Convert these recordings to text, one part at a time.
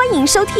欢迎收听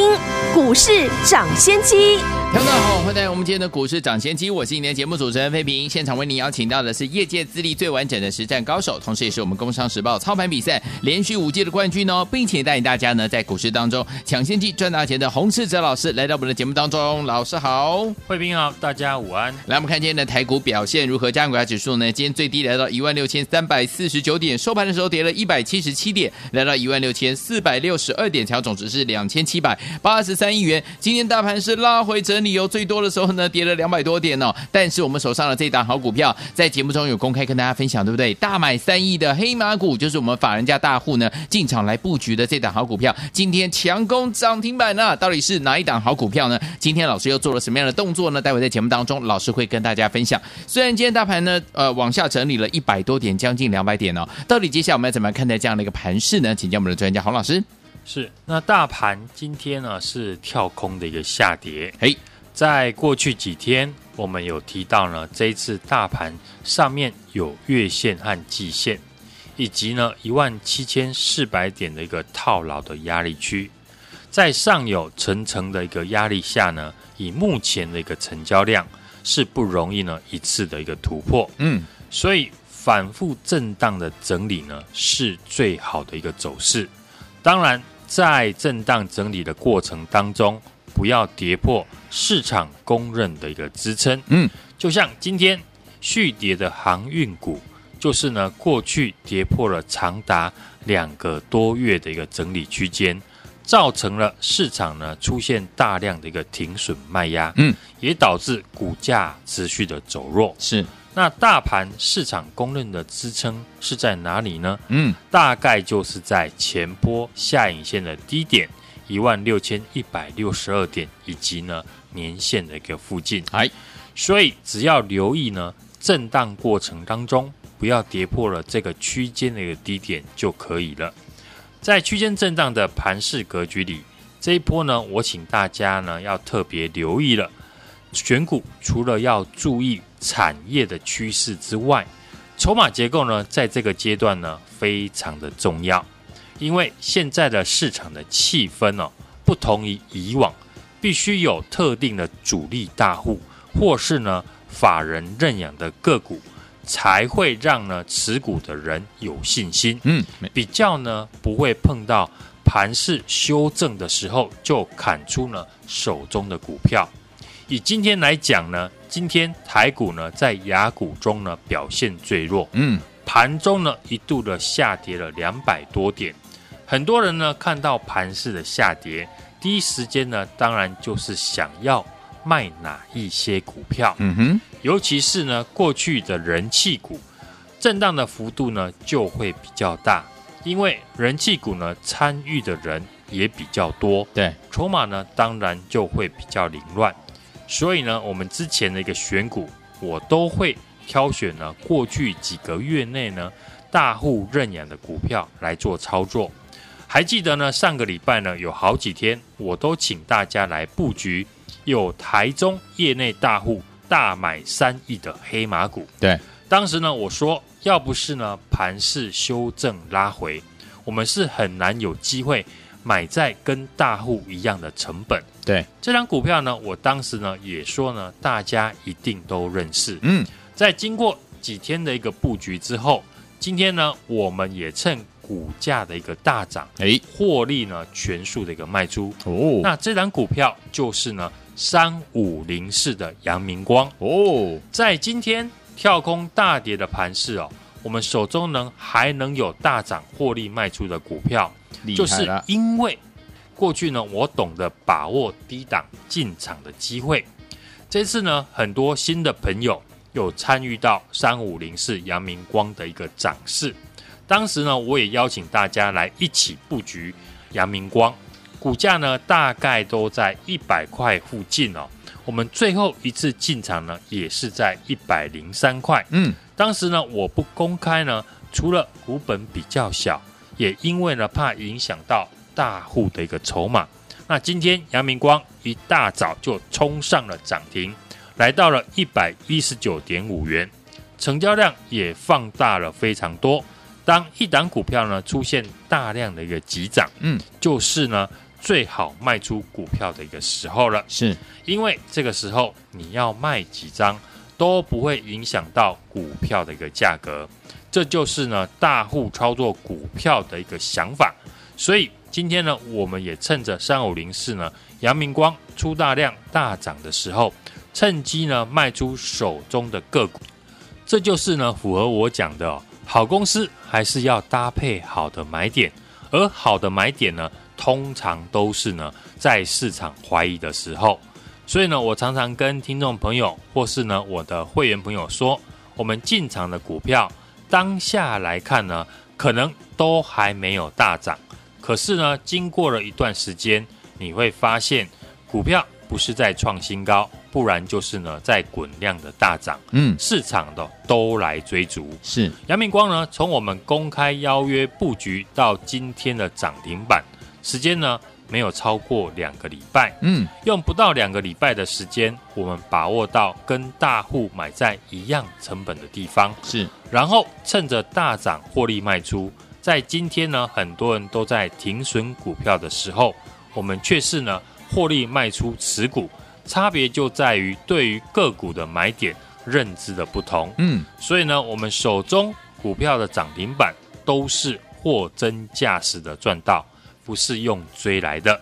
股市涨先机。大家好，欢迎来到我们今天的股市涨先机，我是今天的节目主持人费平。现场为您邀请到的是业界资历最完整的实战高手，同时也是我们工商时报操盘比赛连续五届的冠军哦，并且带领大家呢在股市当中抢先机赚大钱的洪世哲老师来到我们的节目当中。老师好，费平好，大家午安。来，我们看今天的台股表现如何？加权股价指数呢？今天最低来到一万六千三百四十九点，收盘的时候跌了一百七十七点，来到一万六千四百六十二点，成交总值是两千七百八十三亿元。今天大盘是拉回整理，有最多的时候。呢，跌了两百多点哦。但是我们手上的这档好股票，在节目中有公开跟大家分享，对不对？大买三亿的黑马股，就是我们法人家大户呢进场来布局的这档好股票，今天强攻涨停板了。到底是哪一档好股票呢？今天老师又做了什么样的动作呢？待会在节目当中，老师会跟大家分享。虽然今天大盘呢，呃，往下整理了一百多点，将近两百点哦。到底接下来我们要怎么样看待这样的一个盘势呢？请教我们的专家洪老师。是，那大盘今天呢是跳空的一个下跌，嘿。在过去几天，我们有提到呢，这一次大盘上面有月线和季线，以及呢一万七千四百点的一个套牢的压力区，在上有层层的一个压力下呢，以目前的一个成交量是不容易呢一次的一个突破，嗯，所以反复震荡的整理呢是最好的一个走势。当然，在震荡整理的过程当中，不要跌破市场公认的一个支撑，嗯，就像今天续跌的航运股，就是呢过去跌破了长达两个多月的一个整理区间，造成了市场呢出现大量的一个停损卖压，嗯，也导致股价持续的走弱。是，那大盘市场公认的支撑是在哪里呢？嗯，大概就是在前波下影线的低点。一万六千一百六十二点，以及呢年线的一个附近，哎，所以只要留意呢震荡过程当中，不要跌破了这个区间的一个低点就可以了。在区间震荡的盘势格局里，这一波呢，我请大家呢要特别留意了。选股除了要注意产业的趋势之外，筹码结构呢，在这个阶段呢非常的重要。因为现在的市场的气氛哦，不同于以往，必须有特定的主力大户或是呢法人认养的个股，才会让呢持股的人有信心。嗯，比较呢不会碰到盘势修正的时候就砍出呢手中的股票。以今天来讲呢，今天台股呢在雅股中呢表现最弱。嗯，盘中呢一度的下跌了两百多点。很多人呢看到盘势的下跌，第一时间呢当然就是想要卖哪一些股票。嗯哼，尤其是呢过去的人气股，震荡的幅度呢就会比较大，因为人气股呢参与的人也比较多，对，筹码呢当然就会比较凌乱。所以呢，我们之前的一个选股，我都会挑选呢过去几个月内呢大户认养的股票来做操作。还记得呢？上个礼拜呢，有好几天我都请大家来布局，有台中业内大户大买三亿的黑马股。对，当时呢，我说要不是呢盘势修正拉回，我们是很难有机会买在跟大户一样的成本。对，这张股票呢，我当时呢也说呢，大家一定都认识。嗯，在经过几天的一个布局之后，今天呢，我们也趁。股价的一个大涨，哎，获利呢全数的一个卖出哦。那这档股票就是呢三五零四的阳明光哦。在今天跳空大跌的盘势哦，我们手中呢还能有大涨获利卖出的股票，就是因为过去呢我懂得把握低档进场的机会。这次呢很多新的朋友有参与到三五零四阳明光的一个涨势。当时呢，我也邀请大家来一起布局阳明光，股价呢大概都在一百块附近哦。我们最后一次进场呢，也是在一百零三块。嗯，当时呢，我不公开呢除了股本比较小，也因为呢怕影响到大户的一个筹码。那今天阳明光一大早就冲上了涨停，来到了一百一十九点五元，成交量也放大了非常多。当一档股票呢出现大量的一个急涨，嗯，就是呢最好卖出股票的一个时候了。是因为这个时候你要卖几张都不会影响到股票的一个价格，这就是呢大户操作股票的一个想法。所以今天呢，我们也趁着三五零四呢阳明光出大量大涨的时候，趁机呢卖出手中的个股。这就是呢符合我讲的。好公司还是要搭配好的买点，而好的买点呢，通常都是呢在市场怀疑的时候。所以呢，我常常跟听众朋友或是呢我的会员朋友说，我们进场的股票当下来看呢，可能都还没有大涨，可是呢，经过了一段时间，你会发现股票不是在创新高。不然就是呢，在滚量的大涨，嗯，市场的都来追逐。是杨明光呢，从我们公开邀约布局到今天的涨停板，时间呢没有超过两个礼拜，嗯，用不到两个礼拜的时间，我们把握到跟大户买在一样成本的地方，是，然后趁着大涨获利卖出。在今天呢，很多人都在停损股票的时候，我们却是呢获利卖出持股。差别就在于对于个股的买点认知的不同，嗯，所以呢，我们手中股票的涨停板都是货真价实的赚到，不是用追来的。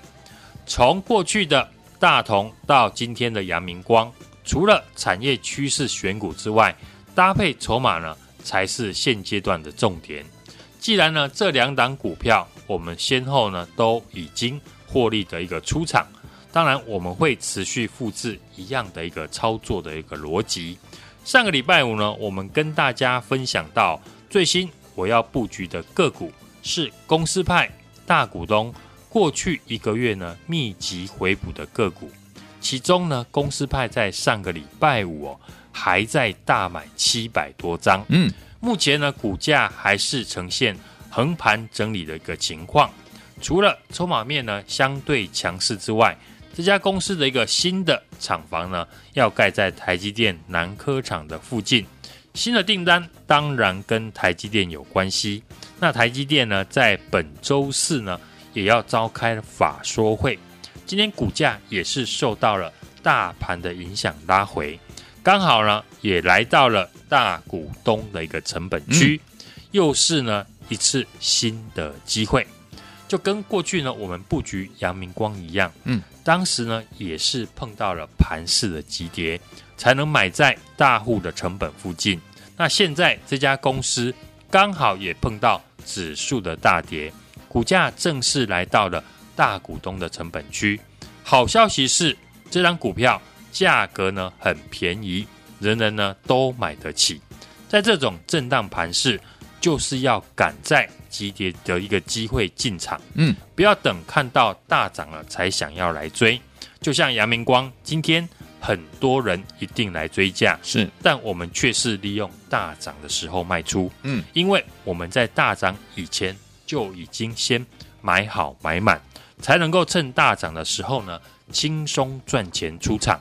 从过去的大同到今天的阳明光，除了产业趋势选股之外，搭配筹码呢，才是现阶段的重点。既然呢，这两档股票我们先后呢都已经获利的一个出场。当然，我们会持续复制一样的一个操作的一个逻辑。上个礼拜五呢，我们跟大家分享到最新我要布局的个股是公司派大股东过去一个月呢密集回补的个股，其中呢公司派在上个礼拜五哦还在大买七百多张，嗯，目前呢股价还是呈现横盘整理的一个情况，除了筹码面呢相对强势之外。这家公司的一个新的厂房呢，要盖在台积电南科厂的附近。新的订单当然跟台积电有关系。那台积电呢，在本周四呢，也要召开法说会。今天股价也是受到了大盘的影响拉回，刚好呢，也来到了大股东的一个成本区，又是呢一次新的机会。就跟过去呢，我们布局阳明光一样，嗯，当时呢也是碰到了盘势的急跌，才能买在大户的成本附近。那现在这家公司刚好也碰到指数的大跌，股价正式来到了大股东的成本区。好消息是，这张股票价格呢很便宜，人人呢都买得起。在这种震荡盘势，就是要赶在急跌的一个机会进场，嗯，不要等看到大涨了才想要来追。就像阳明光，今天很多人一定来追价，是，但我们却是利用大涨的时候卖出，嗯，因为我们在大涨以前就已经先买好买满，才能够趁大涨的时候呢，轻松赚钱出场。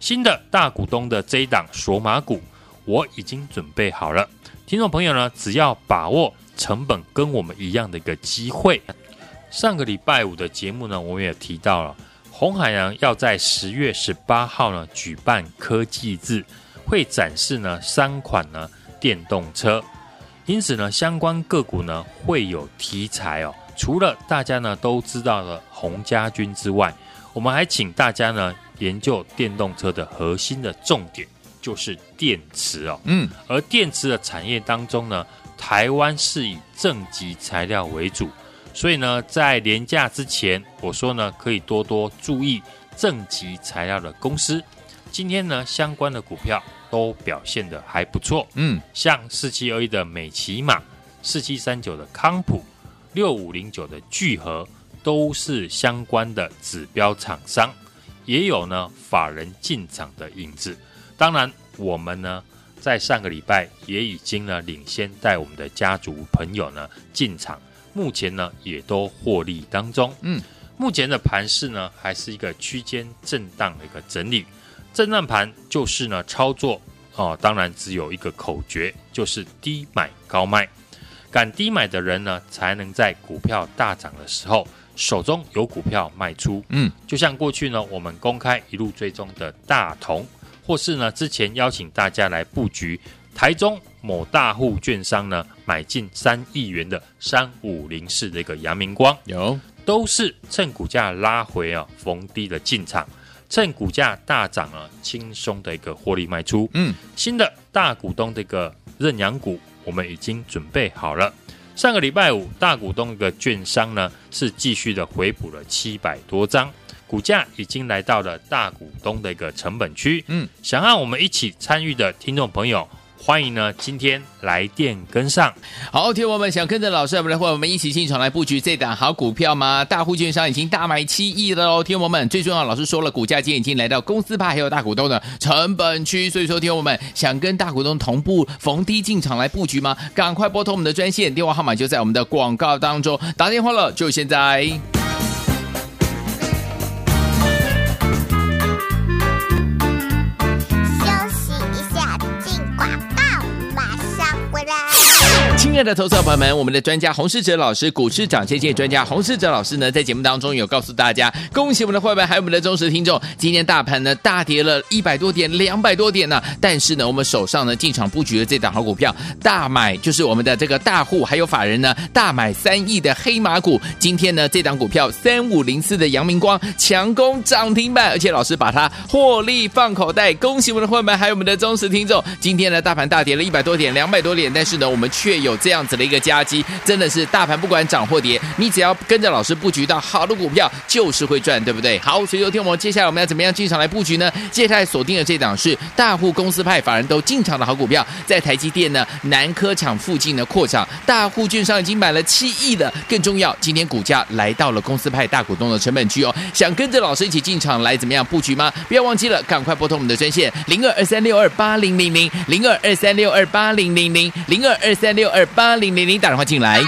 新的大股东的这一档索马股，我已经准备好了。听众朋友呢，只要把握成本跟我们一样的一个机会。上个礼拜五的节目呢，我们也提到了鸿海洋要在十月十八号呢举办科技日，会展示呢三款呢电动车，因此呢相关个股呢会有题材哦。除了大家呢都知道的洪家军之外，我们还请大家呢研究电动车的核心的重点。就是电池哦，嗯，而电池的产业当中呢，台湾是以正极材料为主，所以呢，在连假之前，我说呢，可以多多注意正极材料的公司。今天呢，相关的股票都表现得还不错，嗯，像四七二一的美琪玛、四七三九的康普、六五零九的聚合，都是相关的指标厂商，也有呢法人进场的影子。当然，我们呢在上个礼拜也已经呢领先带我们的家族朋友呢进场，目前呢也都获利当中。嗯，目前的盘势呢还是一个区间震荡的一个整理，震荡盘就是呢操作哦，当然只有一个口诀，就是低买高卖，敢低买的人呢才能在股票大涨的时候手中有股票卖出。嗯，就像过去呢我们公开一路追踪的大同。或是呢，之前邀请大家来布局台中某大户券商呢，买进三亿元的三五零四的一个阳明光，有都是趁股价拉回啊，逢低的进场，趁股价大涨啊，轻松的一个获利卖出。嗯，新的大股东的一个认养股，我们已经准备好了。上个礼拜五，大股东一个券商呢，是继续的回补了七百多张。股价已经来到了大股东的一个成本区，嗯，想让我们一起参与的听众朋友，欢迎呢今天来电跟上。好，听我们想跟着老师，我们来和我们一起进场来布局这档好股票吗？大户券商已经大买七亿了哦，听我们最重要，老师说了，股价今天已经来到公司派还有大股东的成本区，所以说听我们想跟大股东同步逢低进场来布局吗？赶快拨通我们的专线电话号码，就在我们的广告当中，打电话了就现在。亲爱的投资者朋友们，我们的专家洪世哲老师，股市涨跌见专家洪世哲老师呢，在节目当中有告诉大家，恭喜我们的会员，还有我们的忠实听众，今天大盘呢大跌了一百多点，两百多点呢、但是呢，我们手上呢进场布局的这档好股票，大买就是我们的这个大户还有法人呢大买三亿的黑马股，今天呢这档股票三五零四的阳明光强攻涨停板，而且老师把它获利放口袋，恭喜我们的会员，还有我们的忠实听众，今天呢大盘大跌了一百多点，两百多点，但是呢我们却有。这样子的一个夹击，真的是大盘不管涨或跌，你只要跟着老师布局到好的股票，就是会赚，对不对？好，所以昨天我们接下来我们要怎么样进场来布局呢？接下来锁定的这档是大户公司派法人都进场的好股票，在台积电呢南科厂附近的扩厂，大户券商已经买了七亿了。更重要，今天股价来到了公司派大股东的成本区哦，想跟着老师一起进场来怎么样布局吗？不要忘记了，赶快拨通我们的专线零二二三六二八零零零零二二三六二八零零零零二二三六二。八零零零打电话进来。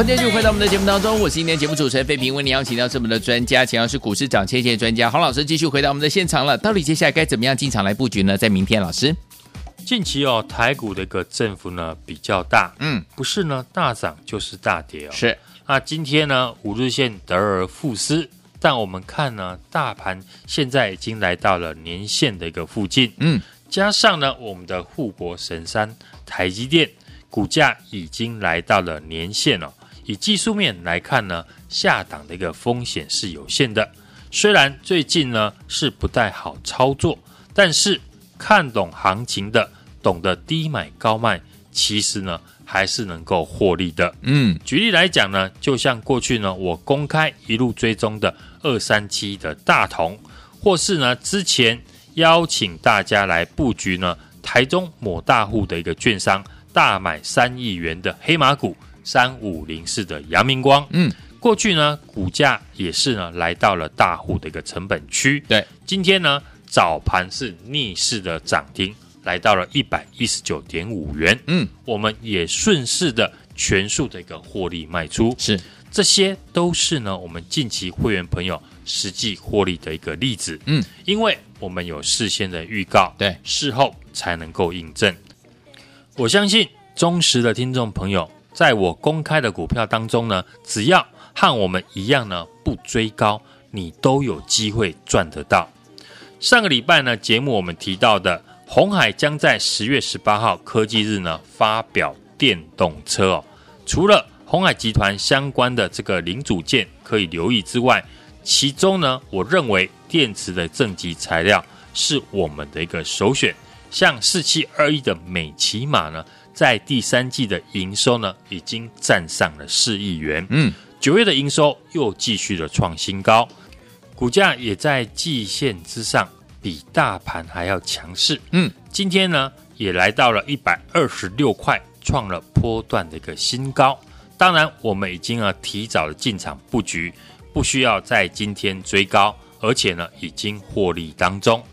欢迎继续回到我们的节目当中，我是今天节目主持人费平，为您邀请到是我们的专家，请到是股市涨千线专家洪老师，继续回到我们的现场了。到底接下来该怎么样进场来布局呢？在明天，老师，近期哦，台股的一个振幅呢比较大，嗯，不是呢大涨就是大跌哦。是那今天呢，五日线得而复失，但我们看呢，大盘现在已经来到了年线的一个附近，嗯，加上呢，我们的护国神山台积电股价已经来到了年线哦。以技术面来看呢，下档的一个风险是有限的。虽然最近呢是不太好操作，但是看懂行情的，懂得低买高卖，其实呢还是能够获利的。嗯，举例来讲呢，就像过去呢我公开一路追踪的二三七的大同，或是呢之前邀请大家来布局呢台中某大户的一个券商大买三亿元的黑马股三五零四的阳明光，嗯，过去呢股价也是呢来到了大户的一个成本区，对，今天呢早盘是逆势的涨停，来到了一百一十九点五元，嗯，我们也顺势的全数的一个获利卖出，是。这些都是呢我们近期会员朋友实际获利的一个例子，嗯，因为我们有事先的预告，对。事后才能够印证。我相信忠实的听众朋友，在我公开的股票当中呢，只要和我们一样呢，不追高，你都有机会赚得到。上个礼拜呢，节目我们提到的鸿海将在十月十八号科技日呢发表电动车哦。除了鸿海集团相关的这个零组件可以留意之外，其中呢，我认为电池的正极材料是我们的一个首选。像四七二一的美琪玛呢，在第三季的营收呢，已经站上了四亿元。嗯，九月的营收又继续的创新高，股价也在季线之上，比大盘还要强势。嗯，今天呢，也来到了一百二十六块，创了波段的一个新高。当然，我们已经啊提早的进场布局，不需要在今天追高，而且呢，已经获利当中。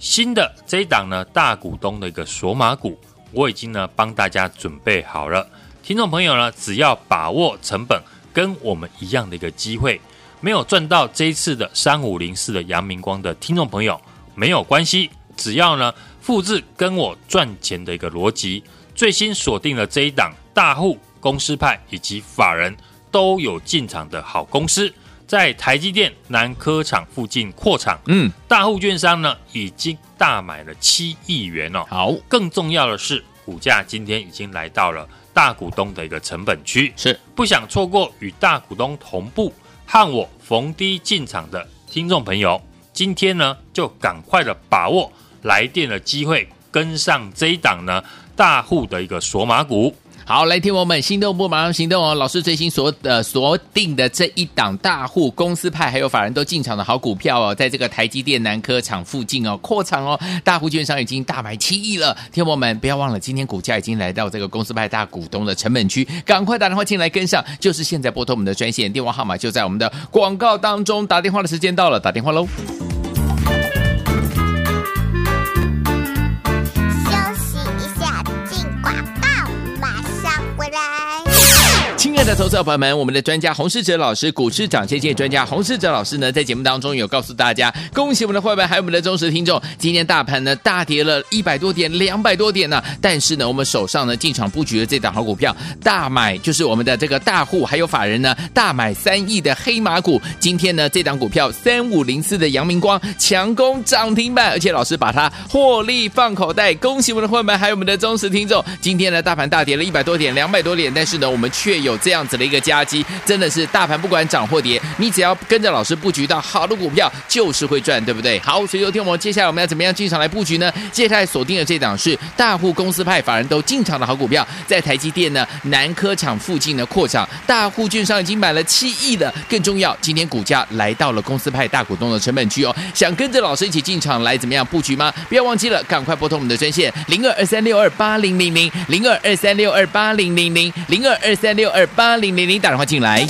新的这一档呢，大股东的一个索马股，我已经呢帮大家准备好了。听众朋友呢，只要把握成本，跟我们一样的一个机会，没有赚到这一次的三五零四的阳明光的听众朋友，没有关系，只要呢复制跟我赚钱的一个逻辑，最新锁定了这一档大户、公司派以及法人都有进场的好公司。在台积电南科厂附近扩厂，嗯，大户券商呢已经大买了七亿元哦。好，更重要的是，股价今天已经来到了大股东的一个成本区，是。不想错过与大股东同步和我逢低进场的听众朋友，今天呢就赶快的把握来电的机会，跟上这一档呢大户的一个锁码股。好，来听我们心动不马上行动哦！老师最新锁呃锁定的这一档大户公司派还有法人都进场的好股票哦，在这个台积电南科厂附近哦扩厂哦，大户券商已经大买七亿了。听我们不要忘了，今天股价已经来到这个公司派大股东的成本区，赶快打电话进来跟上，就是现在拨通我们的专线电话号码就在我们的广告当中，打电话的时间到了，打电话喽。投资者朋友们，我们的专家洪世哲老师，股市涨跌界专家洪世哲老师呢，在节目当中有告诉大家，恭喜我们的会员，还有我们的忠实听众，今天大盘呢大跌了一百多点，两百多点呢、但是呢，我们手上呢进场布局的这档好股票，大买就是我们的这个大户还有法人呢大买三亿的黑马股，今天呢这档股票三五零四的阳明光强攻涨停板，而且老师把它获利放口袋，恭喜我们的会员，还有我们的忠实听众，今天呢大盘大跌了一百多点，两百多点，但是呢我们却有这样样子的一个夹击，真的是大盘不管涨或跌，你只要跟着老师布局到好的股票，就是会赚，对不对？好，所以有天我们接下来我们要怎么样进场来布局呢？接下来锁定的这档是大户公司派法人都进场的好股票，在台积电呢南科厂附近的扩厂，大户券商已经买了七亿了。更重要，今天股价来到了公司派大股东的成本区哦，想跟着老师一起进场来怎么样布局吗？不要忘记了，赶快拨通我们的专线零二二三六二八零零零零二二三六二八零零零零二二三六二八零零零打电话进来。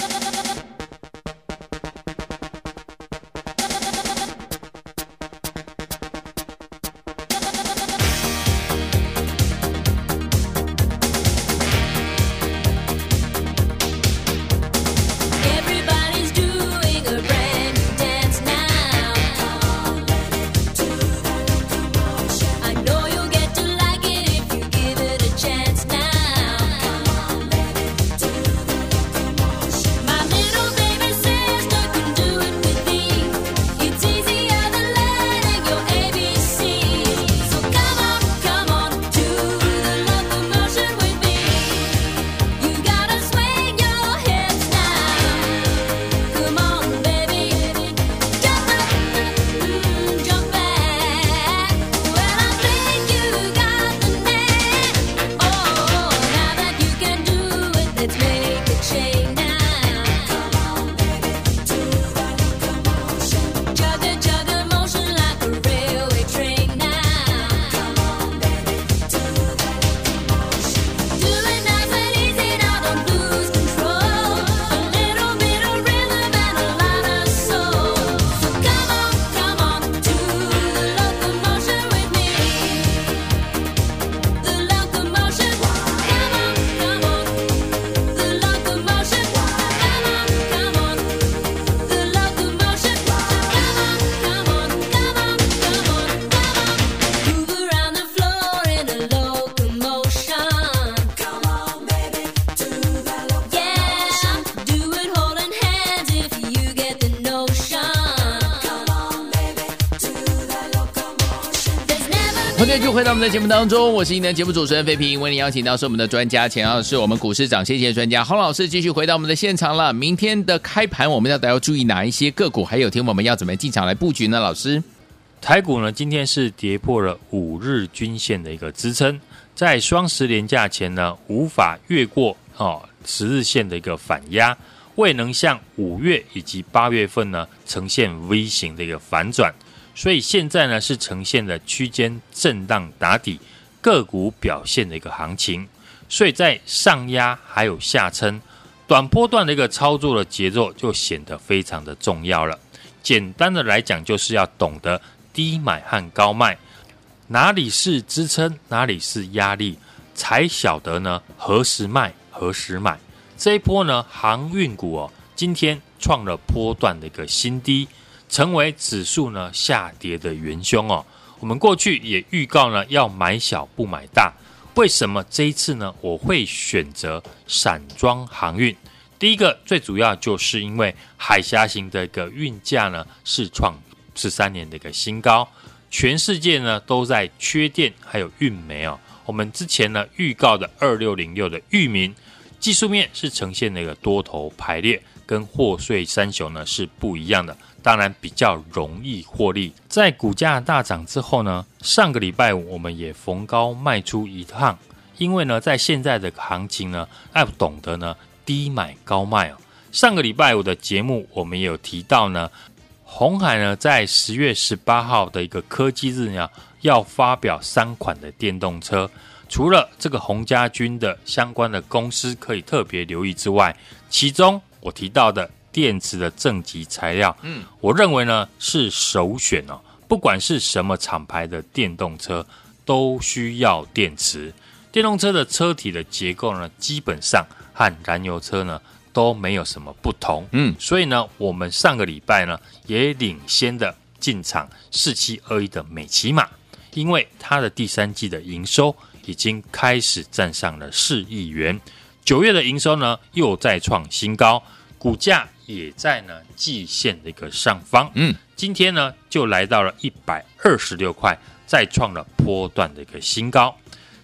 们的节目当中，我是今天节目主持人费平，为您邀请到是我们的专家，前要是我们股市涨先机专家洪老师，继续回到我们的现场了。明天的开盘，我们要得要注意哪一些个股？还有听我们要怎么进场来布局呢？老师，台股呢今天是跌破了五日均线的一个支撑，在双十连假前呢无法越过哦十日线的一个反压，未能像五月以及八月份呢呈现 V 型的一个反转，所以现在呢是呈现了区间震荡打底，个股表现的一个行情，所以在上压还有下撑，短波段的一个操作的节奏就显得非常的重要了。简单的来讲，就是要懂得低买和高卖，哪里是支撑，哪里是压力，才晓得呢何时卖，何时买。这一波呢，航运股哦，今天创了波段的一个新低，成为指数呢下跌的元凶哦。我们过去也预告呢，要买小不买大。为什么这一次呢？我会选择散装航运。第一个最主要就是因为海峡型的一个运价呢是创十三年的一个新高，全世界呢都在缺电还有运煤哦。我们之前呢预告的二六零六的域名技术面是呈现那个多头排列，跟货税三雄呢是不一样的，当然比较容易获利。在股价大涨之后呢，上个礼拜五我们也逢高卖出一趟，因为呢在现在的行情呢要懂得呢。低买高卖哦。上个礼拜五的节目，我们也有提到呢，红海呢在十月十八号的一个科技日呢，要发表三款的电动车。除了这个鸿家军的相关的公司可以特别留意之外，其中我提到的电池的正极材料，嗯，我认为呢是首选哦。不管是什么厂牌的电动车，都需要电池。电动车的车体的结构呢，基本上。和燃油车呢都没有什么不同，嗯，所以呢，我们上个礼拜呢也领先的进场四七二一的美骑马，因为它的第三季的营收已经开始站上了四亿元，九月的营收呢又再创新高，股价也在呢季线的一个上方，嗯，今天呢就来到了一百二十六块，再创了波段的一个新高。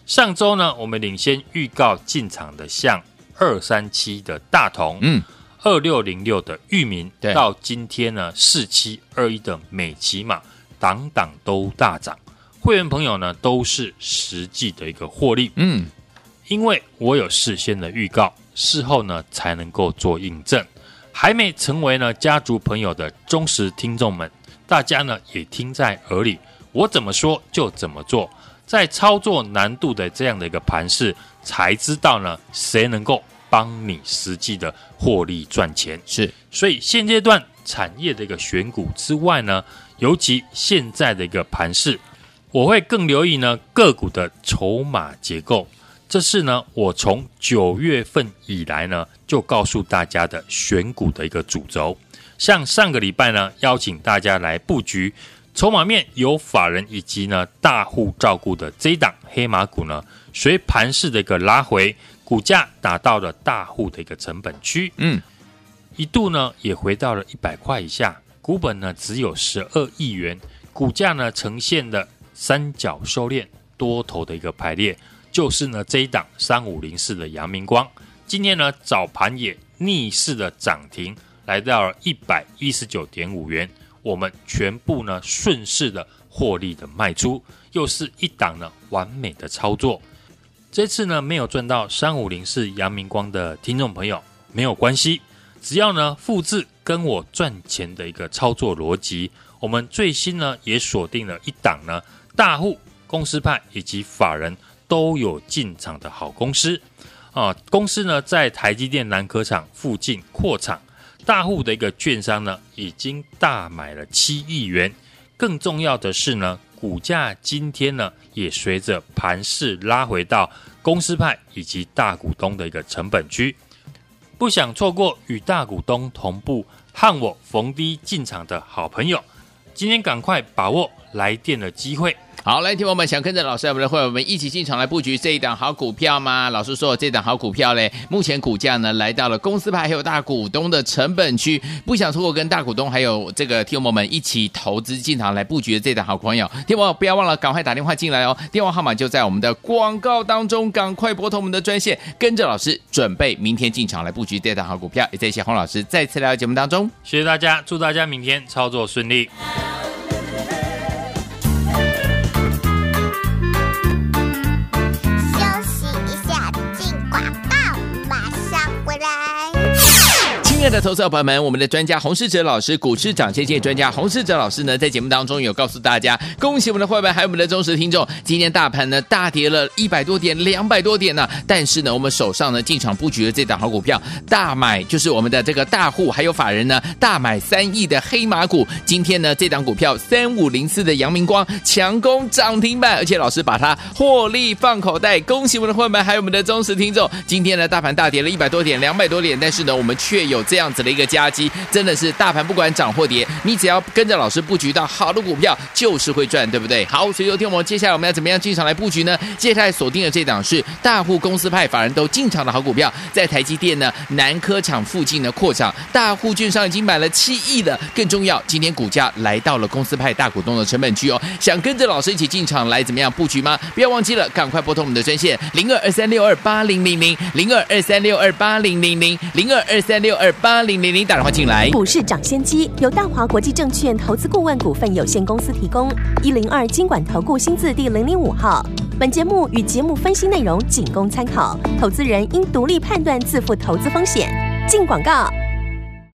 上周呢，我们领先预告进场的像。二三七的大同，嗯，二六零六的域名，到今天呢四七二一的美琪玛，档档都大涨。会员朋友呢都是实际的一个获利，嗯，因为我有事先的预告，事后呢才能够做印证。还没成为呢家族朋友的忠实听众们，大家呢也听在耳里，我怎么说就怎么做。在操作难度的这样的一个盘势，才知道呢谁能够帮你实际的获利赚钱。是，所以现阶段产业的一个选股之外呢，尤其现在的一个盘势，我会更留意呢个股的筹码结构。这是呢我从九月份以来呢就告诉大家的选股的一个主轴。像上个礼拜呢，邀请大家来布局。筹码面有法人以及呢大户照顾的这一档黑马股呢，随盘势的一个拉回，股价达到了大户的一个成本区，嗯，一度呢也回到了一百块以下，股本呢只有十二亿元，股价呢呈现了三角收敛多头的一个排列，就是呢这一档三五零四的阳明光，今天呢早盘也逆势的涨停，来到了一百一十九点五元。我们全部呢顺势的获利的卖出，又是一档呢完美的操作。这次呢没有赚到三五零四阳明光的听众朋友没有关系，只要呢复制跟我赚钱的一个操作逻辑，我们最新呢也锁定了一档呢大户、公司派以及法人都有进场的好公司啊。公司呢在台积电南科厂附近扩厂。大户的一个券商呢，已经大买了七亿元。更重要的是呢，股价今天呢，也随着盘势拉回到公司派以及大股东的一个成本区。不想错过与大股东同步和我逢低进场的好朋友，今天赶快把握来电的机会。好，来，听我们想跟着老师，我们的会员我们一起进场来布局这一档好股票吗？老师说这档好股票嘞，目前股价呢来到了公司派还有大股东的成本区，不想错过跟大股东还有这个听友们一起投资进场来布局的这档好朋友，听友不要忘了赶快打电话进来哦，电话号码就在我们的广告当中，赶快拨通我们的专线，跟着老师准备明天进场来布局这档好股票。也谢谢洪老师再次来到节目当中，谢谢大家，祝大家明天操作顺利。亲爱的投资者朋友们，我们的专家洪世哲老师，股市涨跌线专家洪世哲老师呢，在节目当中有告诉大家，恭喜我们的会员，还有我们的忠实听众，今天大盘呢大跌了一百多点，两百多点呢、但是呢，我们手上呢进场布局的这档好股票，大买就是我们的这个大户还有法人呢大买三亿的黑马股，今天呢这档股票三五零四的阳明光强攻涨停板，而且老师把它获利放口袋，恭喜我们的会员，还有我们的忠实听众，今天呢大盘大跌了一百多点，两百多点，但是呢我们却有这样子的一个夹击，真的是大盘不管涨或跌，你只要跟着老师布局到好的股票，就是会赚，对不对？好，所以有天我们接下来我们要怎么样进场来布局呢？接下来锁定的这档是大户、公司派、法人都进场的好股票，在台积电呢南科厂附近的扩厂，大户券商已经买了七亿了。更重要，今天股价来到了公司派大股东的成本区哦，想跟着老师一起进场来怎么样布局吗？不要忘记了，赶快拨通我们的专线零二二三六二八零零零零二二三六二八零零零零二二三六二八零。零零打电话进来。股市涨先机由大华国际证券投资顾问股份有限公司提供，一零二经管投顾新字第零零五号。本节目与节目分析内容仅供参考，投资人应独立判断，自负投资风险。进广告。